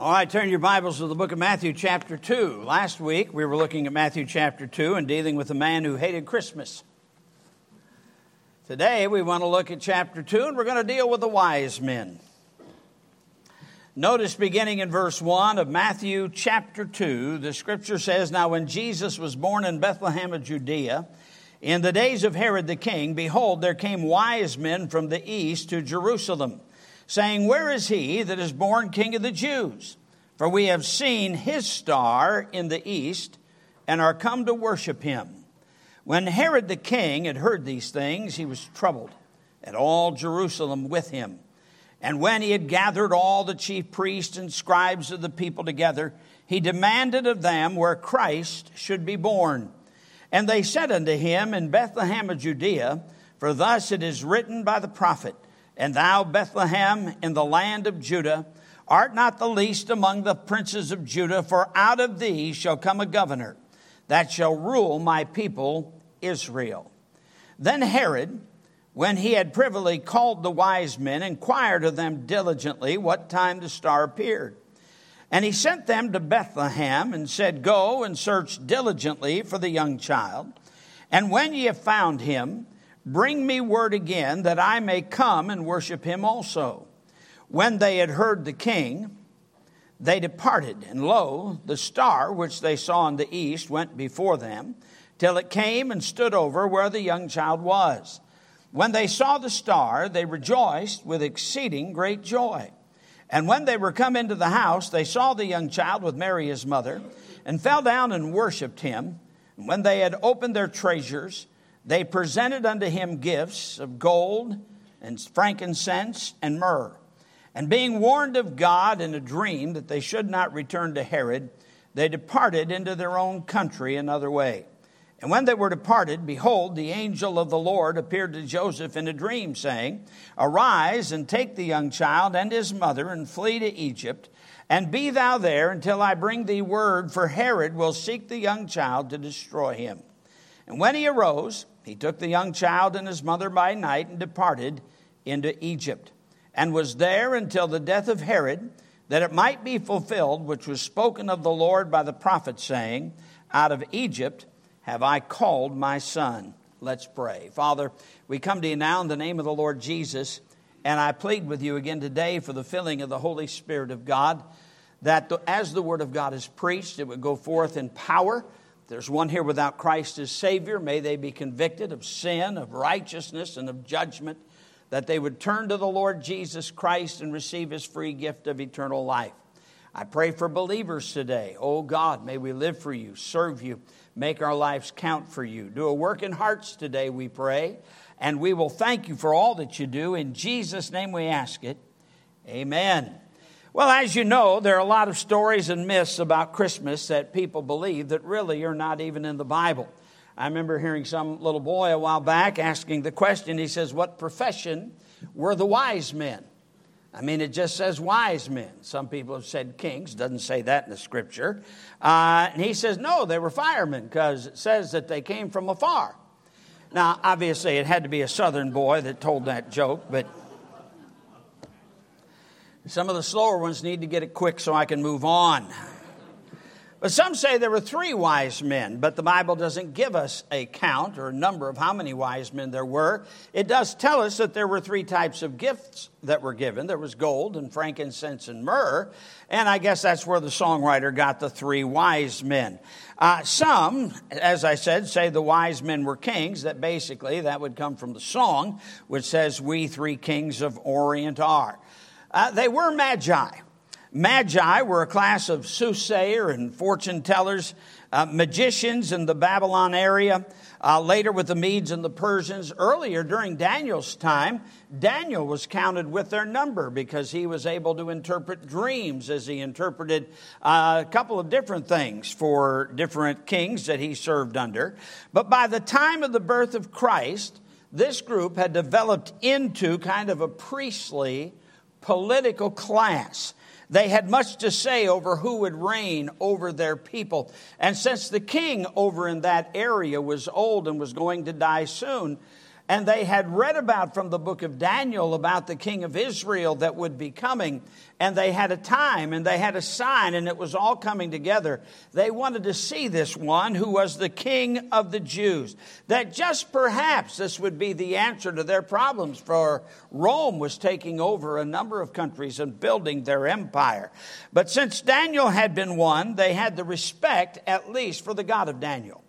All right, turn your Bibles to the book of Matthew, chapter 2. Last week we were looking at Matthew, chapter 2, and dealing with a man who hated Christmas. Today we want to look at chapter 2, and we're going to deal with the wise men. Notice beginning in verse 1 of Matthew, chapter 2, the scripture says Now, when Jesus was born in Bethlehem of Judea, in the days of Herod the king, behold, there came wise men from the east to Jerusalem saying, Where is he that is born king of the Jews? For we have seen his star in the east and are come to worship him. When Herod the king had heard these things, he was troubled, and all Jerusalem with him. And when he had gathered all the chief priests and scribes of the people together, he demanded of them where Christ should be born. And they said unto him, In Bethlehem of Judea, for thus it is written by the prophet, and thou, Bethlehem, in the land of Judah, art not the least among the princes of Judah, for out of thee shall come a governor that shall rule my people Israel. Then Herod, when he had privily called the wise men, inquired of them diligently what time the star appeared. And he sent them to Bethlehem and said, Go and search diligently for the young child. And when ye have found him, Bring me word again that I may come and worship him also. When they had heard the king, they departed, and lo, the star which they saw in the east went before them, till it came and stood over where the young child was. When they saw the star, they rejoiced with exceeding great joy. And when they were come into the house, they saw the young child with Mary his mother, and fell down and worshipped him. And when they had opened their treasures, they presented unto him gifts of gold and frankincense and myrrh. And being warned of God in a dream that they should not return to Herod, they departed into their own country another way. And when they were departed, behold, the angel of the Lord appeared to Joseph in a dream, saying, Arise and take the young child and his mother and flee to Egypt, and be thou there until I bring thee word, for Herod will seek the young child to destroy him. And when he arose, he took the young child and his mother by night and departed into Egypt, and was there until the death of Herod, that it might be fulfilled which was spoken of the Lord by the prophet, saying, Out of Egypt have I called my son. Let's pray. Father, we come to you now in the name of the Lord Jesus, and I plead with you again today for the filling of the Holy Spirit of God, that as the word of God is preached, it would go forth in power there's one here without Christ as Savior. May they be convicted of sin, of righteousness, and of judgment, that they would turn to the Lord Jesus Christ and receive His free gift of eternal life. I pray for believers today. Oh God, may we live for you, serve you, make our lives count for you. Do a work in hearts today, we pray, and we will thank you for all that you do. In Jesus' name we ask it. Amen. Well, as you know, there are a lot of stories and myths about Christmas that people believe that really are not even in the Bible. I remember hearing some little boy a while back asking the question. He says, What profession were the wise men? I mean, it just says wise men. Some people have said kings, doesn't say that in the scripture. Uh, and he says, No, they were firemen because it says that they came from afar. Now, obviously, it had to be a southern boy that told that joke, but some of the slower ones need to get it quick so I can move on. But some say there were three wise men, but the Bible doesn't give us a count or a number of how many wise men there were. It does tell us that there were three types of gifts that were given there was gold and frankincense and myrrh. And I guess that's where the songwriter got the three wise men. Uh, some, as I said, say the wise men were kings, that basically that would come from the song, which says, We three kings of Orient are. Uh, they were magi. Magi were a class of soothsayer and fortune tellers, uh, magicians in the Babylon area, uh, later with the Medes and the Persians. Earlier, during Daniel's time, Daniel was counted with their number because he was able to interpret dreams as he interpreted uh, a couple of different things for different kings that he served under. But by the time of the birth of Christ, this group had developed into kind of a priestly political class. They had much to say over who would reign over their people. And since the king over in that area was old and was going to die soon, and they had read about from the book of Daniel about the king of Israel that would be coming, and they had a time and they had a sign, and it was all coming together. They wanted to see this one who was the king of the Jews, that just perhaps this would be the answer to their problems, for Rome was taking over a number of countries and building their empire. But since Daniel had been one, they had the respect, at least, for the God of Daniel.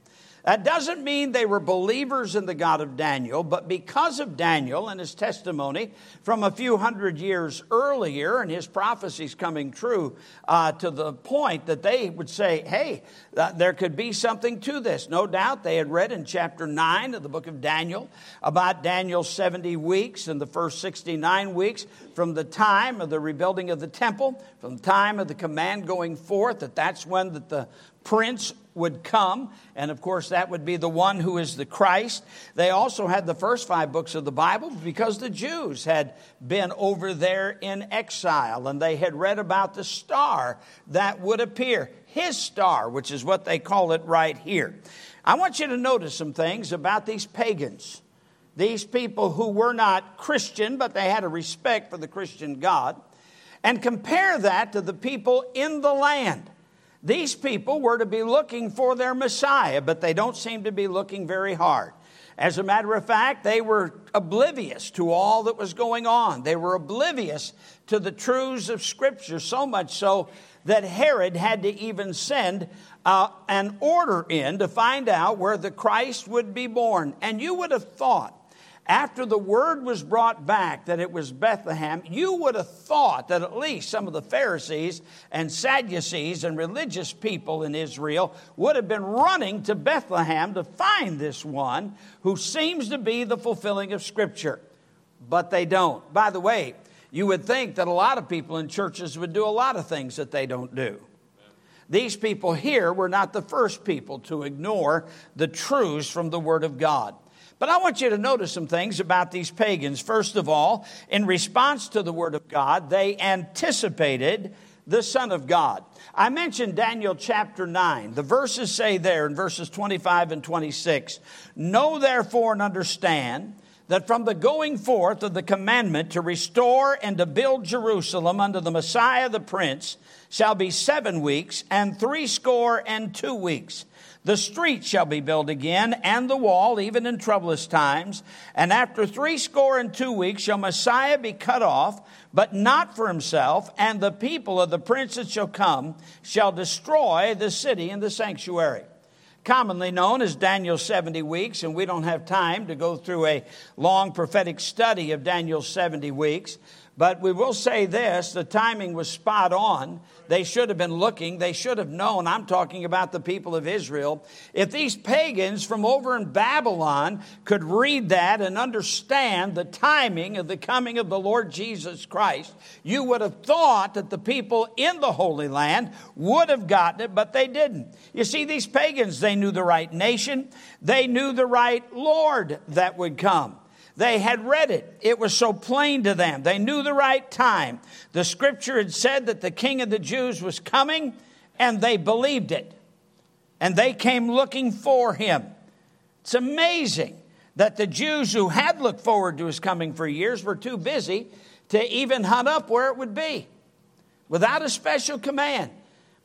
That doesn't mean they were believers in the God of Daniel, but because of Daniel and his testimony from a few hundred years earlier and his prophecies coming true uh, to the point that they would say, hey, uh, there could be something to this. No doubt they had read in chapter 9 of the book of Daniel about Daniel's 70 weeks and the first 69 weeks from the time of the rebuilding of the temple, from the time of the command going forth, that that's when that the prince would come, and of course, that would be the one who is the Christ. They also had the first five books of the Bible because the Jews had been over there in exile and they had read about the star that would appear, his star, which is what they call it right here. I want you to notice some things about these pagans, these people who were not Christian, but they had a respect for the Christian God, and compare that to the people in the land. These people were to be looking for their Messiah, but they don't seem to be looking very hard. As a matter of fact, they were oblivious to all that was going on. They were oblivious to the truths of Scripture, so much so that Herod had to even send uh, an order in to find out where the Christ would be born. And you would have thought after the word was brought back that it was Bethlehem, you would have thought that at least some of the Pharisees and Sadducees and religious people in Israel would have been running to Bethlehem to find this one who seems to be the fulfilling of Scripture. But they don't. By the way, you would think that a lot of people in churches would do a lot of things that they don't do. These people here were not the first people to ignore the truths from the Word of God. But I want you to notice some things about these pagans. First of all, in response to the Word of God, they anticipated the Son of God. I mentioned Daniel chapter 9. The verses say there in verses 25 and 26 Know therefore and understand that from the going forth of the commandment to restore and to build Jerusalem unto the Messiah the Prince shall be seven weeks and threescore and two weeks. The street shall be built again, and the wall, even in troublous times. And after threescore and two weeks shall Messiah be cut off, but not for himself, and the people of the prince that shall come shall destroy the city and the sanctuary. Commonly known as Daniel's 70 weeks, and we don't have time to go through a long prophetic study of Daniel's 70 weeks. But we will say this the timing was spot on. They should have been looking, they should have known. I'm talking about the people of Israel. If these pagans from over in Babylon could read that and understand the timing of the coming of the Lord Jesus Christ, you would have thought that the people in the Holy Land would have gotten it, but they didn't. You see, these pagans, they knew the right nation, they knew the right Lord that would come. They had read it. It was so plain to them. They knew the right time. The scripture had said that the king of the Jews was coming, and they believed it. And they came looking for him. It's amazing that the Jews who had looked forward to his coming for years were too busy to even hunt up where it would be without a special command.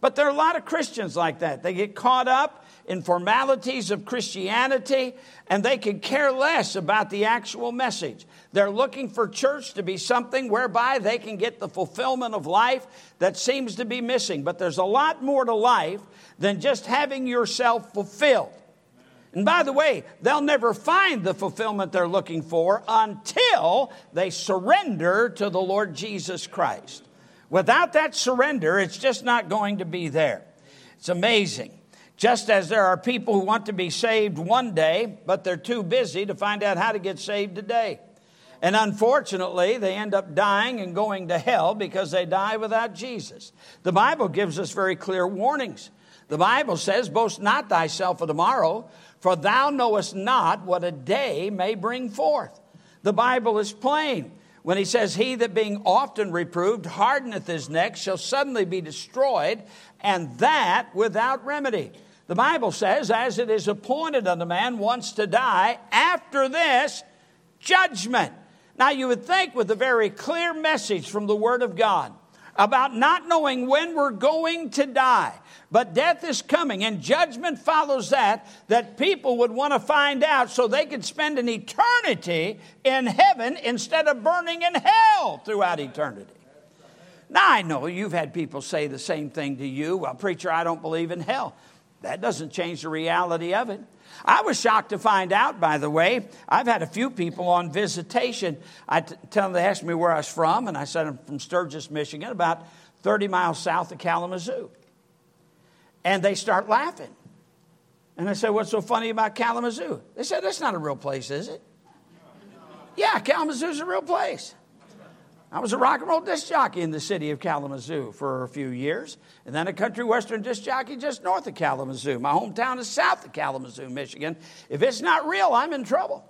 But there are a lot of Christians like that. They get caught up in formalities of Christianity, and they could care less about the actual message. They're looking for church to be something whereby they can get the fulfillment of life that seems to be missing. But there's a lot more to life than just having yourself fulfilled. And by the way, they'll never find the fulfillment they're looking for until they surrender to the Lord Jesus Christ. Without that surrender, it's just not going to be there. It's amazing. Just as there are people who want to be saved one day, but they're too busy to find out how to get saved today. And unfortunately, they end up dying and going to hell because they die without Jesus. The Bible gives us very clear warnings. The Bible says, Boast not thyself of tomorrow, for thou knowest not what a day may bring forth. The Bible is plain when he says, He that being often reproved hardeneth his neck shall suddenly be destroyed, and that without remedy. The Bible says, as it is appointed unto man once to die, after this judgment. Now, you would think with a very clear message from the Word of God about not knowing when we're going to die, but death is coming and judgment follows that, that people would want to find out so they could spend an eternity in heaven instead of burning in hell throughout eternity. Now, I know you've had people say the same thing to you. Well, preacher, I don't believe in hell. That doesn't change the reality of it. I was shocked to find out, by the way, I've had a few people on visitation. I t- tell them, they asked me where I was from, and I said I'm from Sturgis, Michigan, about 30 miles south of Kalamazoo. And they start laughing. And I said, What's so funny about Kalamazoo? They said, That's not a real place, is it? Yeah, Kalamazoo's a real place. I was a rock and roll disc jockey in the city of Kalamazoo for a few years, and then a country western disc jockey just north of Kalamazoo. My hometown is south of Kalamazoo, Michigan. If it's not real, I'm in trouble.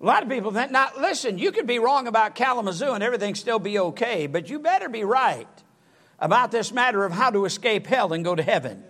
A lot of people think, now listen, you could be wrong about Kalamazoo and everything still be okay, but you better be right about this matter of how to escape hell and go to heaven.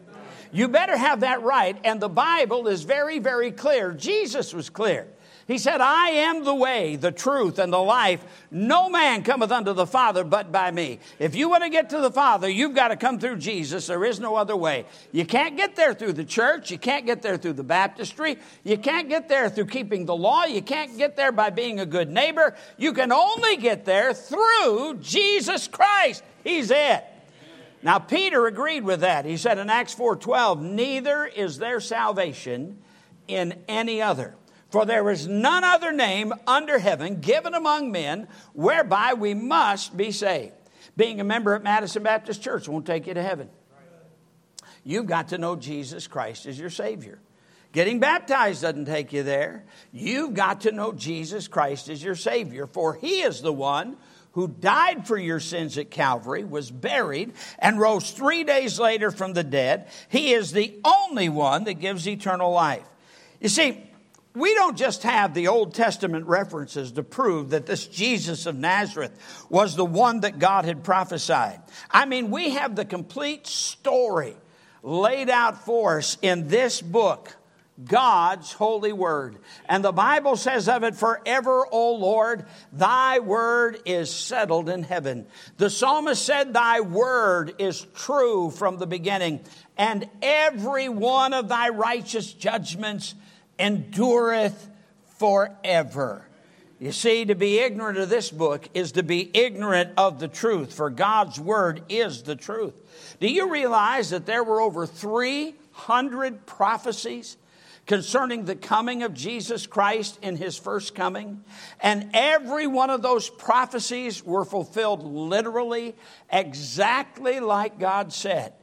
You better have that right, and the Bible is very, very clear. Jesus was clear. He said, I am the way, the truth, and the life. No man cometh unto the Father but by me. If you want to get to the Father, you've got to come through Jesus. There is no other way. You can't get there through the church. You can't get there through the baptistry. You can't get there through keeping the law. You can't get there by being a good neighbor. You can only get there through Jesus Christ. He's it. Now Peter agreed with that. He said in Acts 4:12, "Neither is there salvation in any other." For there is none other name under heaven given among men whereby we must be saved. Being a member at Madison Baptist Church won't take you to heaven. You've got to know Jesus Christ as your Savior. Getting baptized doesn't take you there. You've got to know Jesus Christ as your Savior, for He is the one who died for your sins at Calvary, was buried, and rose three days later from the dead. He is the only one that gives eternal life. You see, we don't just have the Old Testament references to prove that this Jesus of Nazareth was the one that God had prophesied. I mean, we have the complete story laid out for us in this book, God's holy word. And the Bible says of it, Forever, O Lord, thy word is settled in heaven. The psalmist said, Thy word is true from the beginning, and every one of thy righteous judgments endureth forever. You see, to be ignorant of this book is to be ignorant of the truth, for God's word is the truth. Do you realize that there were over 300 prophecies concerning the coming of Jesus Christ in his first coming? And every one of those prophecies were fulfilled literally, exactly like God said.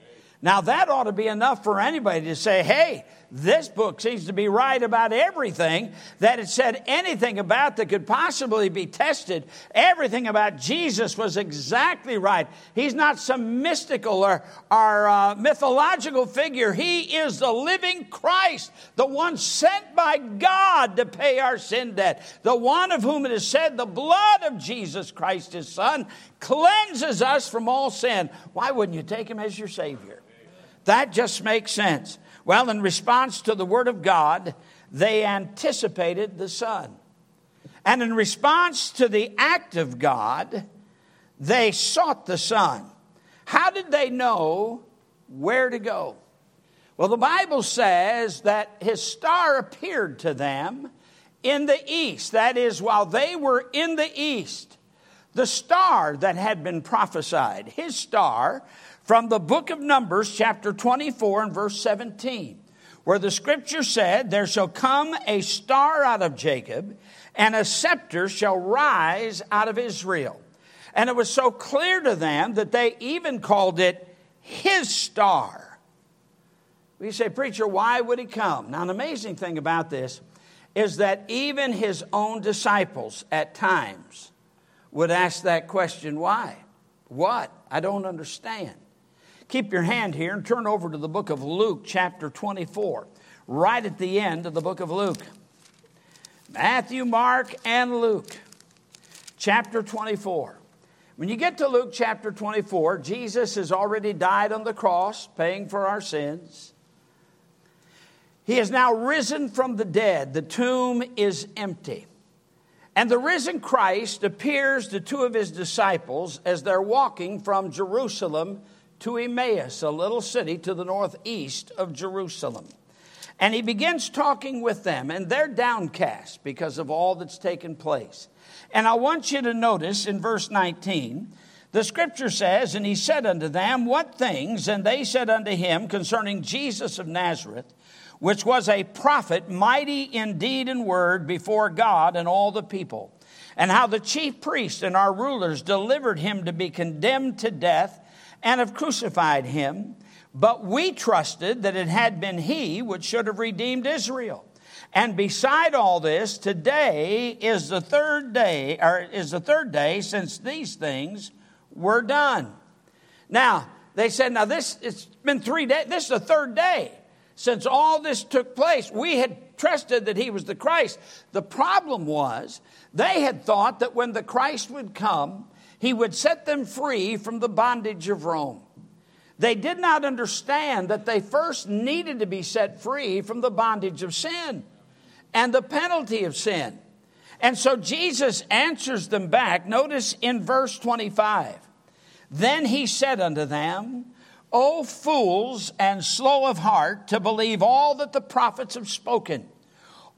Now, that ought to be enough for anybody to say, hey, this book seems to be right about everything that it said anything about that could possibly be tested. Everything about Jesus was exactly right. He's not some mystical or, or uh, mythological figure. He is the living Christ, the one sent by God to pay our sin debt, the one of whom it is said, the blood of Jesus Christ, his Son, cleanses us from all sin. Why wouldn't you take him as your Savior? That just makes sense. Well, in response to the Word of God, they anticipated the Son. And in response to the act of God, they sought the Son. How did they know where to go? Well, the Bible says that his star appeared to them in the east. That is, while they were in the east, the star that had been prophesied, his star, from the book of Numbers, chapter 24 and verse 17, where the scripture said, There shall come a star out of Jacob, and a scepter shall rise out of Israel. And it was so clear to them that they even called it his star. We say, Preacher, why would he come? Now, an amazing thing about this is that even his own disciples at times would ask that question why? What? I don't understand. Keep your hand here and turn over to the book of Luke, chapter 24, right at the end of the book of Luke. Matthew, Mark, and Luke, chapter 24. When you get to Luke chapter 24, Jesus has already died on the cross, paying for our sins. He has now risen from the dead. The tomb is empty. And the risen Christ appears to two of his disciples as they're walking from Jerusalem to Emmaus, a little city to the northeast of Jerusalem. And he begins talking with them, and they're downcast because of all that's taken place. And I want you to notice in verse 19, the scripture says, And he said unto them, What things? And they said unto him concerning Jesus of Nazareth, which was a prophet, mighty in deed and word before God and all the people, and how the chief priests and our rulers delivered him to be condemned to death and have crucified him. But we trusted that it had been he which should have redeemed Israel. And beside all this, today is the third day, or is the third day since these things were done. Now, they said, now this, it's been three days, this is the third day since all this took place. We had trusted that he was the Christ. The problem was, they had thought that when the Christ would come, he would set them free from the bondage of Rome. They did not understand that they first needed to be set free from the bondage of sin and the penalty of sin. And so Jesus answers them back. Notice in verse 25. Then he said unto them, O fools and slow of heart to believe all that the prophets have spoken.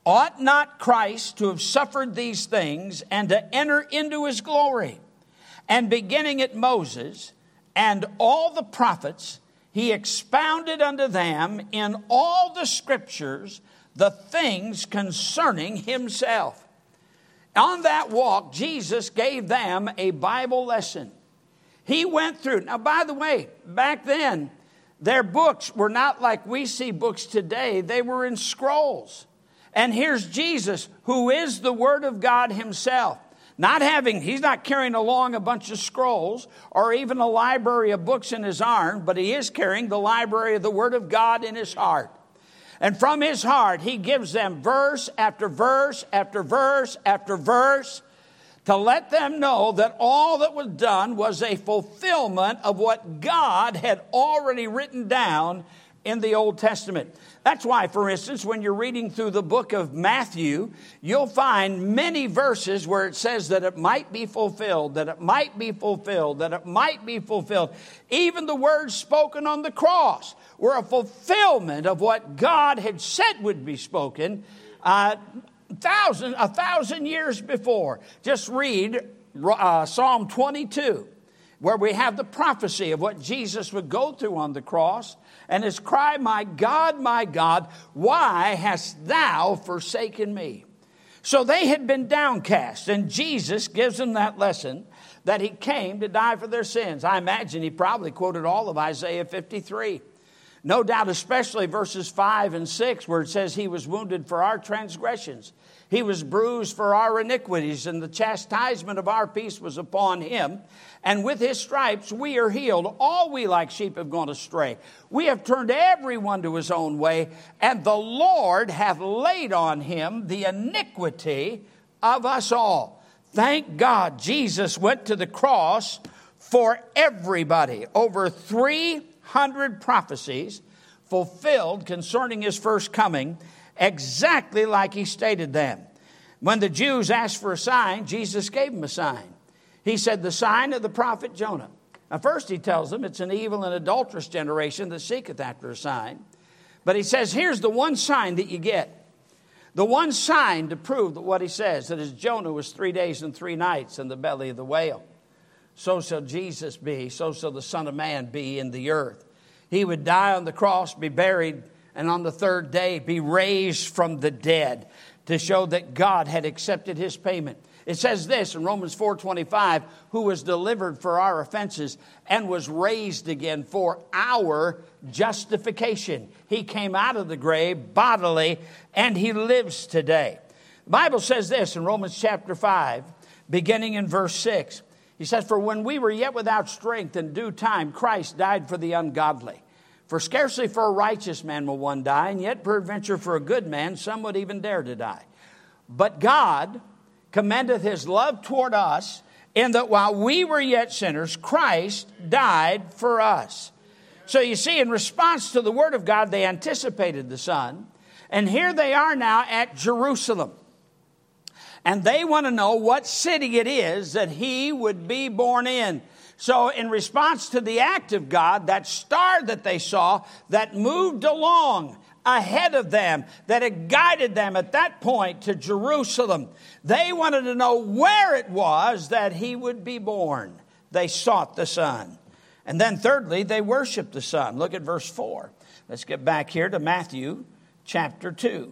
Ought not Christ to have suffered these things and to enter into his glory? And beginning at Moses, and all the prophets, he expounded unto them in all the scriptures the things concerning himself. On that walk, Jesus gave them a Bible lesson. He went through. Now, by the way, back then, their books were not like we see books today, they were in scrolls. And here's Jesus, who is the Word of God Himself. Not having, he's not carrying along a bunch of scrolls or even a library of books in his arm, but he is carrying the library of the Word of God in his heart. And from his heart, he gives them verse after verse after verse after verse to let them know that all that was done was a fulfillment of what God had already written down in the Old Testament. That's why, for instance, when you're reading through the book of Matthew, you'll find many verses where it says that it might be fulfilled, that it might be fulfilled, that it might be fulfilled. Even the words spoken on the cross were a fulfillment of what God had said would be spoken uh, thousand, a thousand years before. Just read uh, Psalm 22 where we have the prophecy of what Jesus would go through on the cross and his cry, My God, my God, why hast thou forsaken me? So they had been downcast, and Jesus gives them that lesson that he came to die for their sins. I imagine he probably quoted all of Isaiah 53. No doubt, especially verses 5 and 6, where it says, He was wounded for our transgressions, He was bruised for our iniquities, and the chastisement of our peace was upon Him. And with His stripes we are healed. All we like sheep have gone astray. We have turned everyone to his own way, and the Lord hath laid on Him the iniquity of us all. Thank God Jesus went to the cross for everybody. Over three hundred prophecies fulfilled concerning his first coming, exactly like he stated them. When the Jews asked for a sign, Jesus gave them a sign. He said, The sign of the prophet Jonah. Now, first he tells them it's an evil and adulterous generation that seeketh after a sign. But he says, Here's the one sign that you get. The one sign to prove that what he says, that Jonah was three days and three nights in the belly of the whale so shall Jesus be, so shall the Son of Man be in the earth. He would die on the cross, be buried, and on the third day be raised from the dead to show that God had accepted his payment. It says this in Romans 4:25, who was delivered for our offenses and was raised again for our justification. He came out of the grave bodily and he lives today. The Bible says this in Romans chapter 5, beginning in verse 6. He says, For when we were yet without strength in due time, Christ died for the ungodly. For scarcely for a righteous man will one die, and yet peradventure for a good man some would even dare to die. But God commendeth his love toward us, in that while we were yet sinners, Christ died for us. So you see, in response to the word of God, they anticipated the Son. And here they are now at Jerusalem. And they want to know what city it is that he would be born in. So, in response to the act of God, that star that they saw that moved along ahead of them, that had guided them at that point to Jerusalem, they wanted to know where it was that he would be born. They sought the Son. And then, thirdly, they worshiped the Son. Look at verse 4. Let's get back here to Matthew chapter 2.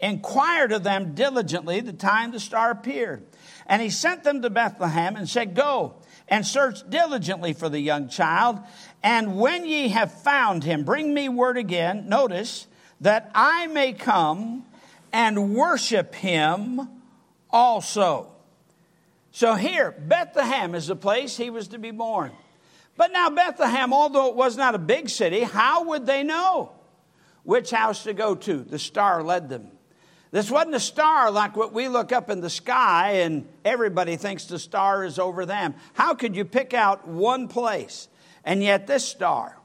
inquired of them diligently the time the star appeared. And he sent them to Bethlehem and said, Go and search diligently for the young child. And when ye have found him, bring me word again. Notice that I may come and worship him also. So here, Bethlehem is the place he was to be born. But now, Bethlehem, although it was not a big city, how would they know which house to go to? The star led them. This wasn't a star like what we look up in the sky and everybody thinks the star is over them. How could you pick out one place? And yet, this star,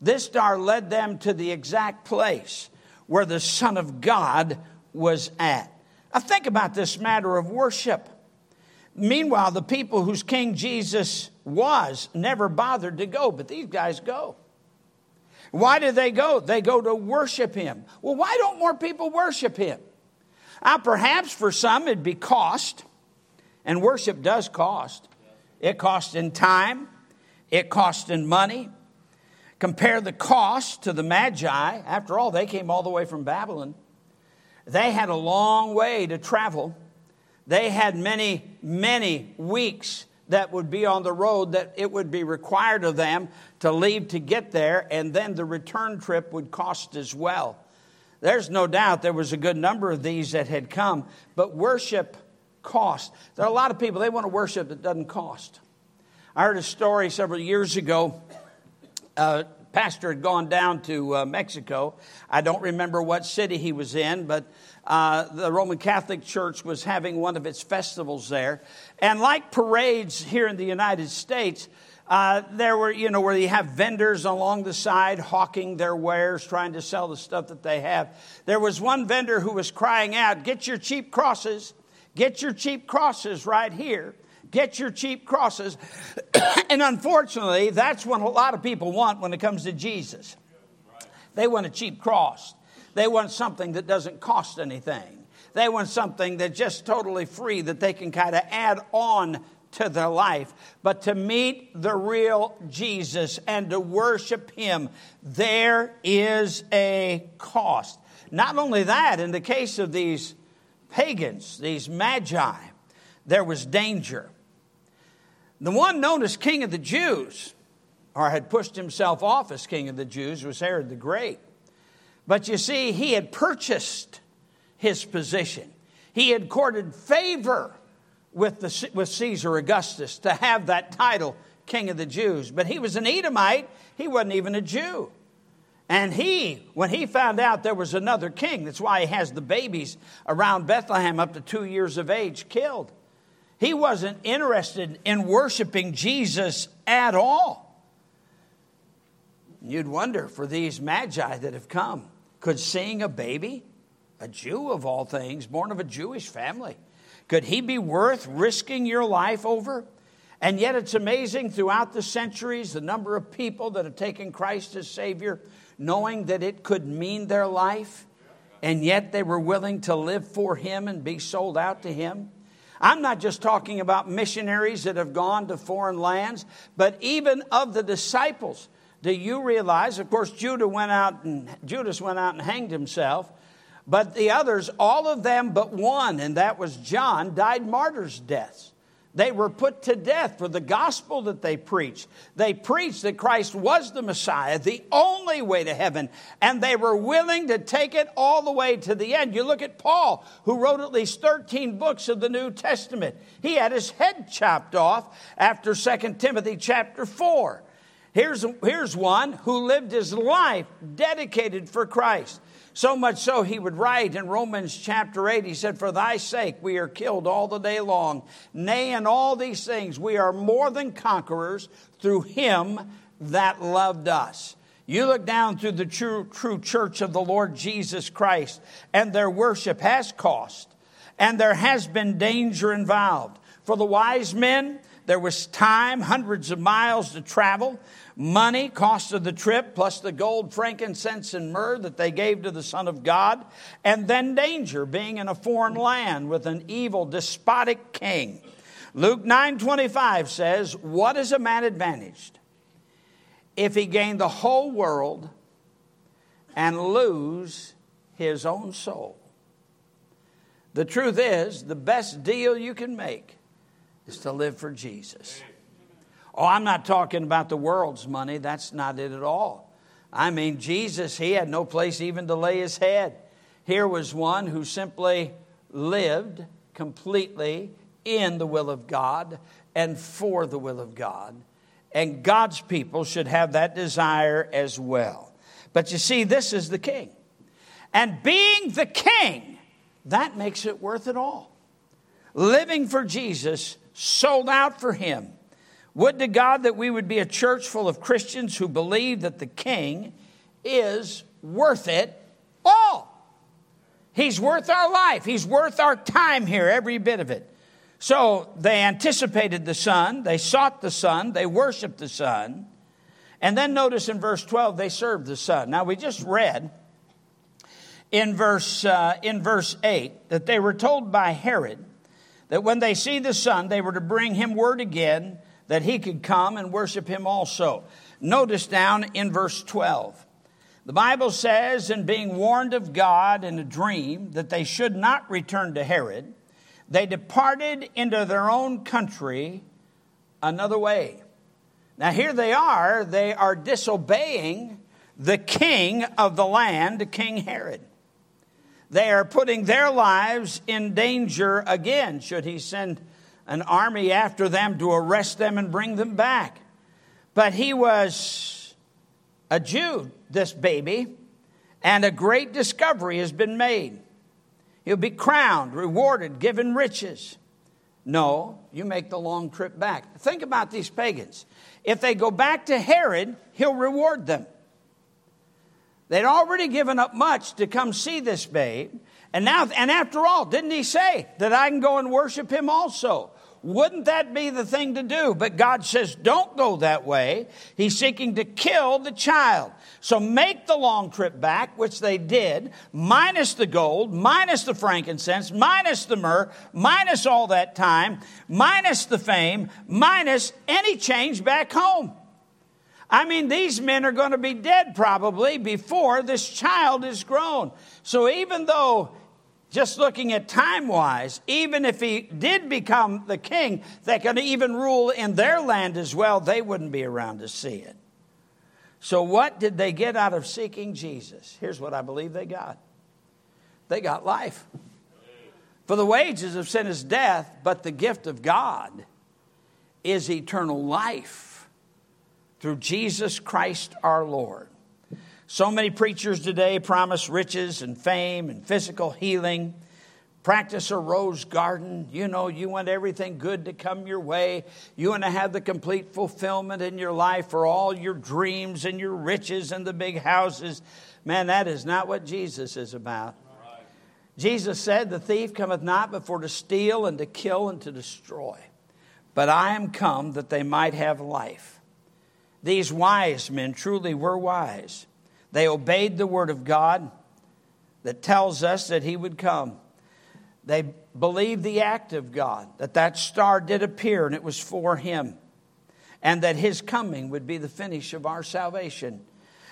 this star led them to the exact place where the Son of God was at. Now, think about this matter of worship. Meanwhile, the people whose King Jesus was never bothered to go, but these guys go. Why do they go? They go to worship him. Well, why don't more people worship him? Now, perhaps for some it'd be cost, and worship does cost. It costs in time, it costs in money. Compare the cost to the Magi. After all, they came all the way from Babylon. They had a long way to travel. They had many, many weeks that would be on the road that it would be required of them to leave to get there, and then the return trip would cost as well. There's no doubt there was a good number of these that had come, but worship cost. There are a lot of people, they want to worship that doesn't cost. I heard a story several years ago. A pastor had gone down to uh, Mexico. I don't remember what city he was in, but uh, the Roman Catholic Church was having one of its festivals there. And like parades here in the United States, uh, there were, you know, where you have vendors along the side hawking their wares, trying to sell the stuff that they have. There was one vendor who was crying out, Get your cheap crosses, get your cheap crosses right here. Get your cheap crosses. and unfortunately, that's what a lot of people want when it comes to Jesus. They want a cheap cross. They want something that doesn't cost anything. They want something that's just totally free that they can kind of add on to their life. But to meet the real Jesus and to worship Him, there is a cost. Not only that, in the case of these pagans, these magi, there was danger. The one known as King of the Jews, or had pushed himself off as King of the Jews, was Herod the Great. But you see, he had purchased his position. He had courted favor with, the, with Caesar Augustus to have that title, King of the Jews. But he was an Edomite, he wasn't even a Jew. And he, when he found out there was another king, that's why he has the babies around Bethlehem up to two years of age killed. He wasn't interested in worshiping Jesus at all. You'd wonder for these magi that have come could seeing a baby, a Jew of all things, born of a Jewish family, could he be worth risking your life over? And yet, it's amazing throughout the centuries the number of people that have taken Christ as Savior, knowing that it could mean their life, and yet they were willing to live for Him and be sold out to Him. I'm not just talking about missionaries that have gone to foreign lands, but even of the disciples do you realize, of course, Judah went out and Judas went out and hanged himself, but the others, all of them but one, and that was John, died martyrs' deaths. They were put to death for the gospel that they preached. They preached that Christ was the Messiah, the only way to heaven, and they were willing to take it all the way to the end. You look at Paul, who wrote at least 13 books of the New Testament. He had his head chopped off after 2 Timothy chapter 4. Here's, here's one who lived his life dedicated for Christ. So much so, he would write in Romans chapter 8, he said, For thy sake we are killed all the day long. Nay, in all these things we are more than conquerors through him that loved us. You look down through the true, true church of the Lord Jesus Christ, and their worship has cost, and there has been danger involved. For the wise men, there was time, hundreds of miles to travel money, cost of the trip, plus the gold, frankincense, and myrrh that they gave to the Son of God, and then danger, being in a foreign land with an evil, despotic king. Luke 9:25 says, "What is a man advantaged if he gain the whole world and lose his own soul?" The truth is, the best deal you can make is to live for Jesus. Oh, I'm not talking about the world's money. That's not it at all. I mean, Jesus, he had no place even to lay his head. Here was one who simply lived completely in the will of God and for the will of God. And God's people should have that desire as well. But you see, this is the king. And being the king, that makes it worth it all. Living for Jesus, sold out for him would to God that we would be a church full of Christians who believe that the King is worth it all. He's worth our life, He's worth our time here, every bit of it. So they anticipated the Son, they sought the Son, they worshiped the Son. And then notice in verse 12, they served the Son. Now we just read in verse, uh, in verse 8 that they were told by Herod that when they see the Son, they were to bring him word again that he could come and worship him also. Notice down in verse 12. The Bible says, in being warned of God in a dream that they should not return to Herod, they departed into their own country another way. Now, here they are, they are disobeying the king of the land, King Herod. They are putting their lives in danger again, should he send an army after them to arrest them and bring them back. But he was a Jew, this baby, and a great discovery has been made. He'll be crowned, rewarded, given riches. No, you make the long trip back. Think about these pagans. If they go back to Herod, he'll reward them. They'd already given up much to come see this babe. And now, and after all, didn't he say that I can go and worship him also? Wouldn't that be the thing to do? But God says, don't go that way. He's seeking to kill the child. So make the long trip back, which they did, minus the gold, minus the frankincense, minus the myrrh, minus all that time, minus the fame, minus any change back home. I mean, these men are going to be dead probably before this child is grown. So even though just looking at time wise, even if he did become the king that could even rule in their land as well, they wouldn't be around to see it. So, what did they get out of seeking Jesus? Here's what I believe they got they got life. For the wages of sin is death, but the gift of God is eternal life through Jesus Christ our Lord. So many preachers today promise riches and fame and physical healing. Practice a rose garden. You know, you want everything good to come your way. You want to have the complete fulfillment in your life for all your dreams and your riches and the big houses. Man, that is not what Jesus is about. Jesus said, The thief cometh not before to steal and to kill and to destroy. But I am come that they might have life. These wise men truly were wise. They obeyed the word of God that tells us that he would come. They believed the act of God, that that star did appear and it was for him, and that his coming would be the finish of our salvation.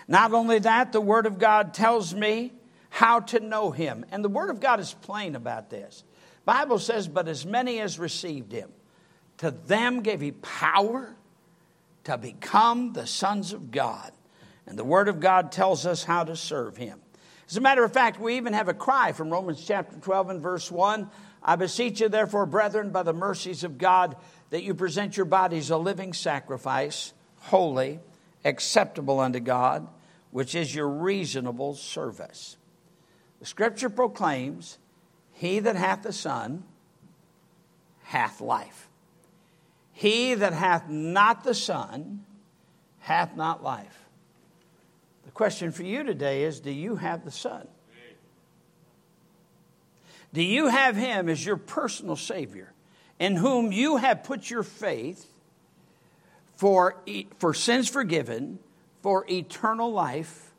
Not only that, the word of God tells me how to know him. And the word of God is plain about this. Bible says, but as many as received him, To them gave he power to become the sons of God. And the Word of God tells us how to serve him. As a matter of fact, we even have a cry from Romans chapter 12 and verse 1. I beseech you, therefore, brethren, by the mercies of God, that you present your bodies a living sacrifice, holy, acceptable unto God, which is your reasonable service. The scripture proclaims, He that hath the Son hath life. He that hath not the Son hath not life. The question for you today is Do you have the Son? Do you have Him as your personal Savior, in whom you have put your faith for, for sins forgiven, for eternal life,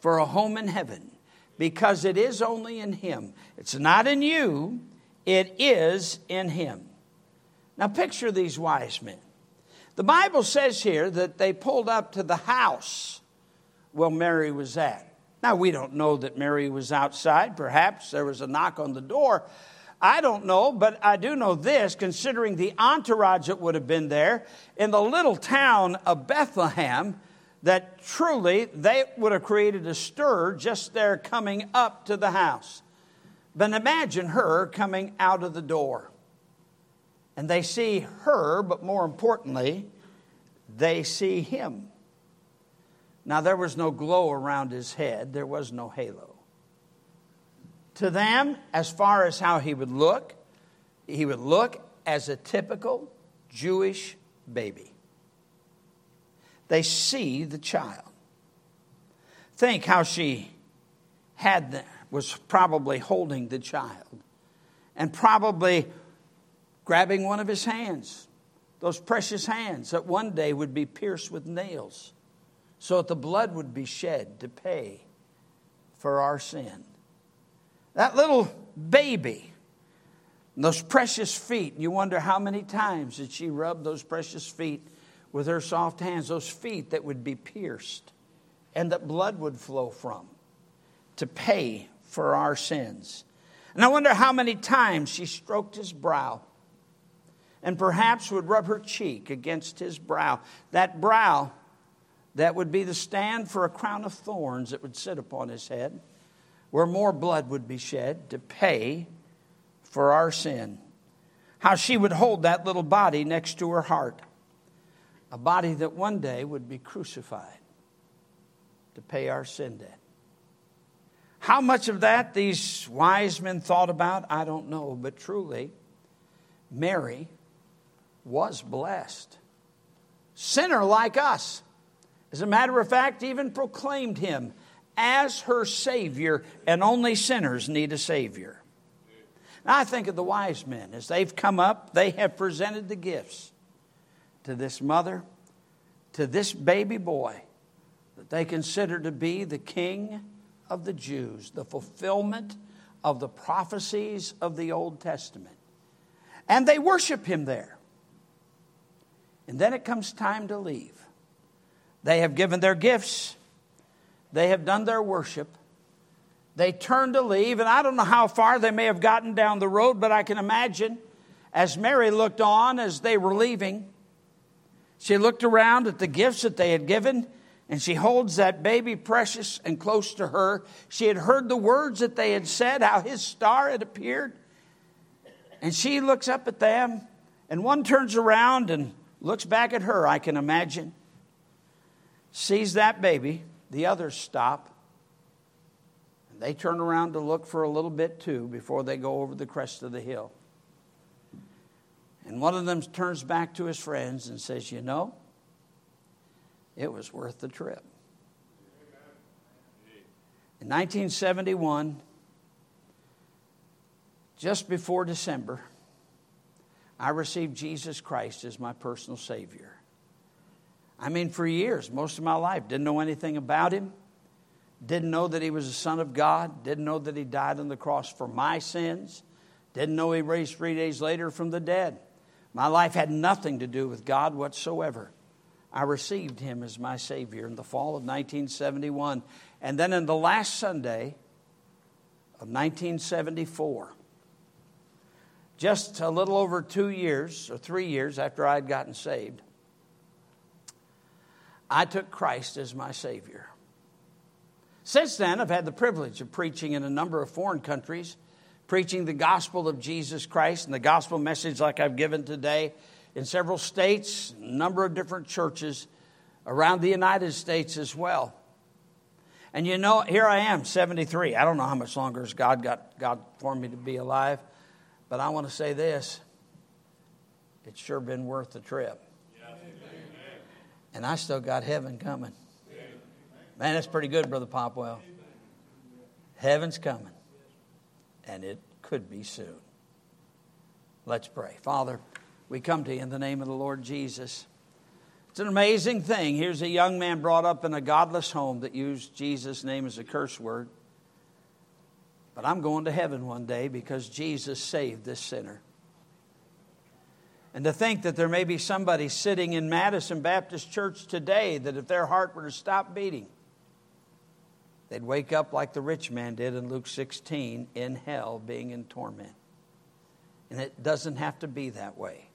for a home in heaven? Because it is only in Him. It's not in you, it is in Him. Now, picture these wise men. The Bible says here that they pulled up to the house where Mary was at. Now, we don't know that Mary was outside. Perhaps there was a knock on the door. I don't know, but I do know this considering the entourage that would have been there in the little town of Bethlehem, that truly they would have created a stir just there coming up to the house. But imagine her coming out of the door. And they see her, but more importantly, they see him. Now, there was no glow around his head, there was no halo. To them, as far as how he would look, he would look as a typical Jewish baby. They see the child. Think how she had the, was probably holding the child and probably grabbing one of his hands, those precious hands that one day would be pierced with nails so that the blood would be shed to pay for our sin. That little baby, those precious feet, you wonder how many times did she rub those precious feet with her soft hands, those feet that would be pierced and that blood would flow from to pay for our sins. And I wonder how many times she stroked his brow and perhaps would rub her cheek against his brow. That brow that would be the stand for a crown of thorns that would sit upon his head, where more blood would be shed to pay for our sin. How she would hold that little body next to her heart, a body that one day would be crucified to pay our sin debt. How much of that these wise men thought about, I don't know, but truly, Mary was blessed. Sinner like us as a matter of fact, even proclaimed him as her Savior, and only sinners need a Savior. Now, I think of the wise men. As they've come up, they have presented the gifts to this mother, to this baby boy that they consider to be the King of the Jews, the fulfillment of the prophecies of the Old Testament. And they worship him there. And then it comes time to leave. They have given their gifts, they have done their worship. They turn to leave, and I don't know how far they may have gotten down the road, but I can imagine as Mary looked on as they were leaving, she looked around at the gifts that they had given, and she holds that baby precious and close to her. She had heard the words that they had said, how his star had appeared. And she looks up at them, and one turns around and looks back at her, I can imagine sees that baby, the others stop. And they turn around to look for a little bit too before they go over the crest of the hill. And one of them turns back to his friends and says, You know, it was worth the trip. In 1971, just before December, I received Jesus Christ as my personal Savior. I mean, for years, most of my life, didn't know anything about him, didn't know that he was the Son of God, didn't know that he died on the cross for my sins, didn't know he raised three days later from the dead. My life had nothing to do with God whatsoever. I received him as my Savior in the fall of 1971. And then in the last Sunday of 1974, just a little over two years or three years after I had gotten saved, I took Christ as my Savior. Since then, I've had the privilege of preaching in a number of foreign countries, preaching the gospel of Jesus Christ and the gospel message like I've given today in several states, a number of different churches around the United States as well. And you know, here I am, 73. I don't know how much longer God got God for me to be alive, but I want to say this. It's sure been worth the trip. And I still got heaven coming. Man, that's pretty good, Brother Popwell. Heaven's coming. And it could be soon. Let's pray. Father, we come to you in the name of the Lord Jesus. It's an amazing thing. Here's a young man brought up in a godless home that used Jesus' name as a curse word. But I'm going to heaven one day because Jesus saved this sinner. And to think that there may be somebody sitting in Madison Baptist Church today that if their heart were to stop beating, they'd wake up like the rich man did in Luke 16 in hell, being in torment. And it doesn't have to be that way.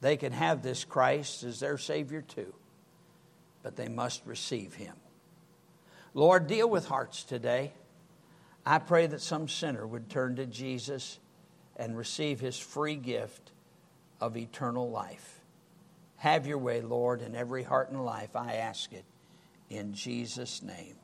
They can have this Christ as their Savior too, but they must receive Him. Lord, deal with hearts today. I pray that some sinner would turn to Jesus and receive His free gift of eternal life. Have your way, Lord, in every heart and life. I ask it in Jesus' name.